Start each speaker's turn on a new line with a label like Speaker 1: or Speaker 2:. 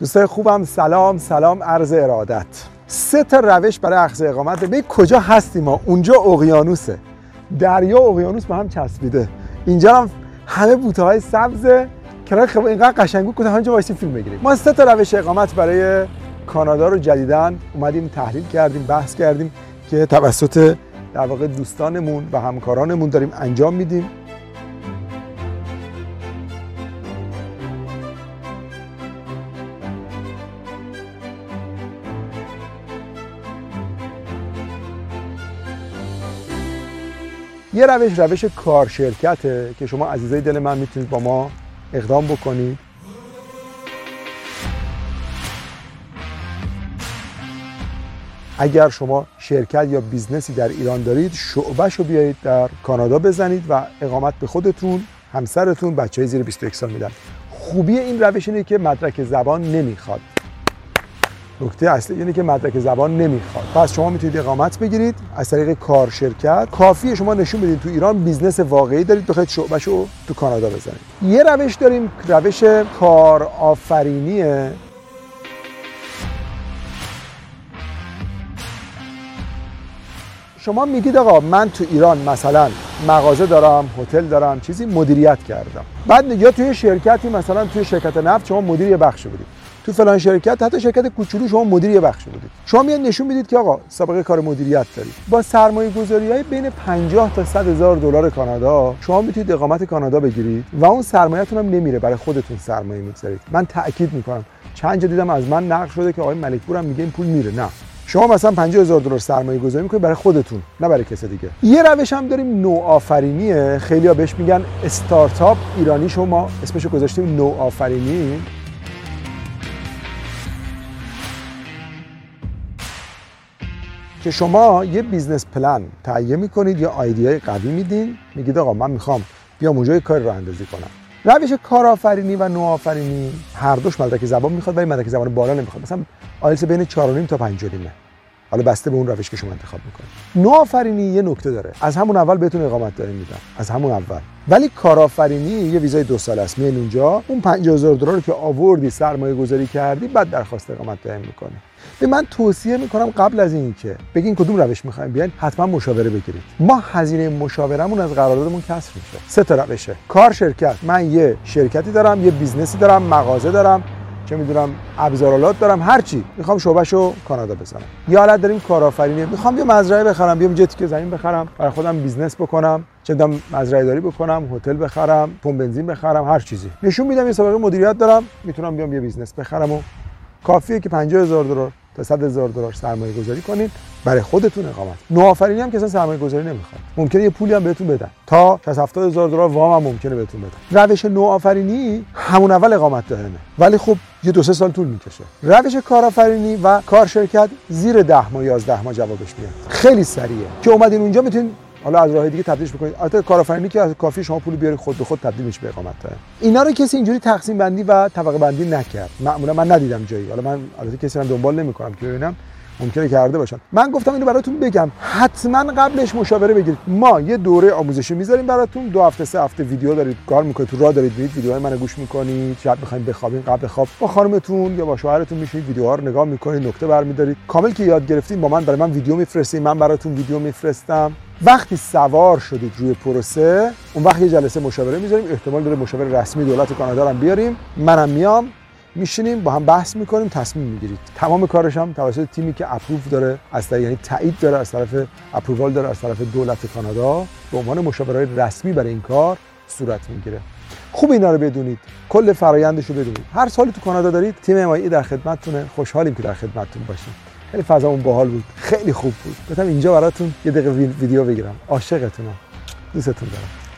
Speaker 1: دوستای خوبم سلام سلام عرض ارادت. سه تا روش برای اخذ اقامت ببین کجا هستیم ما؟ اونجا اقیانوسه. دریا اقیانوس با هم چسبیده. اینجا هم همه بوته های سبز. کنار خب اینقدر قشنگو کدوم همینجا وایسیم فیلم بگیریم. ما سه تا روش اقامت برای کانادا رو جدیدن اومدیم تحلیل کردیم بحث کردیم که توسط در واقع دوستانمون و همکارانمون داریم انجام میدیم. یه روش روش کار شرکته که شما عزیزای دل من می‌تونید با ما اقدام بکنید. اگر شما شرکت یا business ی در ایران دارید شعبش رو بیایید در کانادا بزنید و اقامت به خودتون همسرتون بچه های زیر 21 سال میدن. خوبی این روش اینه که مدرک زبان نمی‌خواد. نکته اصلی اینه که مدرک زبان نمی‌خواد. پس شما می‌تونید اقامت بگیرید از طریق کار شرکت. کافیه شما نشون بدید تو ایران business واقعی دارید. بخواید شعبش رو تو کانادا بزنید. یه روش داریم روش کار آفرینیه. شما میگید آقا من تو ایران مثلا مغازه دارم هتل دارم چیزی مدیریت کردم. بعد یا توی شرکتی مثلا توی شرکت نفت شما مدیر یه بخش بودید. تو فلان شرکت حتی شرکت کوچولو شما مدیر یه بخش بودید. شما میاد نشون می‌دید که آقا سابقه کار مدیریت دارید. با سرمایه گذاری های بین 50 تا 100 هزار دلار کانادا شما می‌تونید اقامت کانادا بگیرید و اون سرمایه‌تون هم نمیره برای خودتون سرمایه می‌گذارید. من تاکید می‌کنم. چند جا دیدم از من نقل شده که آقای ملکپور هم میگه این پول میره. نه. شما مثلا 50 هزار دلار سرمایه گذاری می‌کنید برای خودتون نه برای کسی دیگه. یه روش هم داریم نوآفرینیه. ها بهش میگن استارتاپ. ایرانیشو ما اسمشو گذاشتیم نوآفرینی. که شما یه business plan تهیه می‌کنید یا idea ی قوی میدین. میگید آقا من می‌خوام بیام اونجا یه کاری راه اندازی کنم. روش کارآفرینی و نوآفرینی هر دوش مدرک زبان می‌خواد ولی مدرک زبان بالا نمی‌خواد. مثلا آیلتس بین 4.5 تا 5 حالا بسته به اون روش که شما انتخاب می‌کنید. نوآفرینی یه نکته داره. از همون اول بهتون اقامت داره میدن از همون اول. ولی کارآفرینی یه ویزای دو سال است. میان اونجا. اون 50000 دلار رو که آوردی سرمایه گذاری کردی بعد درخواست اقامت دائم می‌کنی. من توصیه می‌کنم قبل از اینکه بگین کدوم روش می‌خوایم بیاین حتما مشاوره بگیرید. ما هزینه مشاورمون از قراردادمون کسر میشه. سه تا روشه. کار شرکت. من یه شرکتی دارم یه business ی دارم مغازه دارم. چه می‌دونم ابزارالات دارم هر چی. می‌خوام شعبهشو کانادا بزنم. یا حالت داریم کارآفرینی می‌خوام یه مزرعه بخرم بیام یه تیکه زمین بخرم برای خودم business بکنم چه دام مزرعه داری بکنم هتل بخرم پمپ بنزین بخرم هر چیزی. نشون میدم یه سابقه مدیریت دارم می‌تونم بیام یه business بخرم و کافیه که 50000 دلار تا 100 هزار دلار سرمایه گذاری کنید برای خودتون اقامت. نوآفرینی هم که اصلا سرمایه گذاری نمی‌خواد ممکنه یه پولی هم بهتون بدن. تا 60 70 هزار دلار وام هم ممکنه بهتون بدن. روش نوآفرینی همون اول اقامت دائمه ولی خب یه دو سه سال طول می‌کشه. روش کارآفرینی و کار شرکت زیر 10 ماه 11 ماه جوابش میاد. خیلی سریعه. که اومدین اونجا می‌تونید حالا از راه دیگه تبدیلش بکنید البته کارآفرینی که از کافی شما پول بیاری خود به خود تبدیل میشه به اقامت اینا رو کسی اینجوری تقسیم بندی و طبقه بندی نکرد. معمولا من ندیدم جایی. حالا من البته کسی رو دنبال نمی‌کنم که ببینم. ممکنه کرده باشن. من گفتم اینو براتون بگم. حتما قبلش مشاوره بگیرید. ما یه دوره آموزشی می‌ذاریم براتون. دو هفته سه هفته ویدیو دارید. کار می‌کنید تو راه دارید میرید. ویدیوهای منو گوش می‌کنید. شاید می‌خواین بخوابین قبل خواب با خانمتون یا با شوهرتون میشینید. ویدیوها رو نگاه می‌کنید نکته برمیدارید. کامل که یاد گرفتین با من برای من ویدیو میفرستین. من براتون ویدیو میفرستم. وقتی سوار شدید روی پروسه اون وقت یه جلسه مشاوره می‌ذاریم. احتمال داره مشاور رسمی دولت کانادا رو بیاریم. منم میام. میشینیم با هم بحث می‌کنیم تصمیم می‌گیرید. تمام کارش هم توسط تیمی که اپروف داره از طرف یعنی تایید داره از طرف اپرووال داره از طرف دولت کانادا به عنوان مشاورای رسمی برای این کار صورت می‌گیره. خوب اینا رو بدونید. کل فرایندش رو بدونید. هر سالی تو کانادا دارید تیم امایی در خدمتتونه. خوشحالیم که در خدمتتون باشیم. خیلی فضامون باحال بود. خیلی خوب بود. گفتم اینجا براتون یه دقیقه ویدیو بگیرم. عاشقتونم. دوستتون دارم.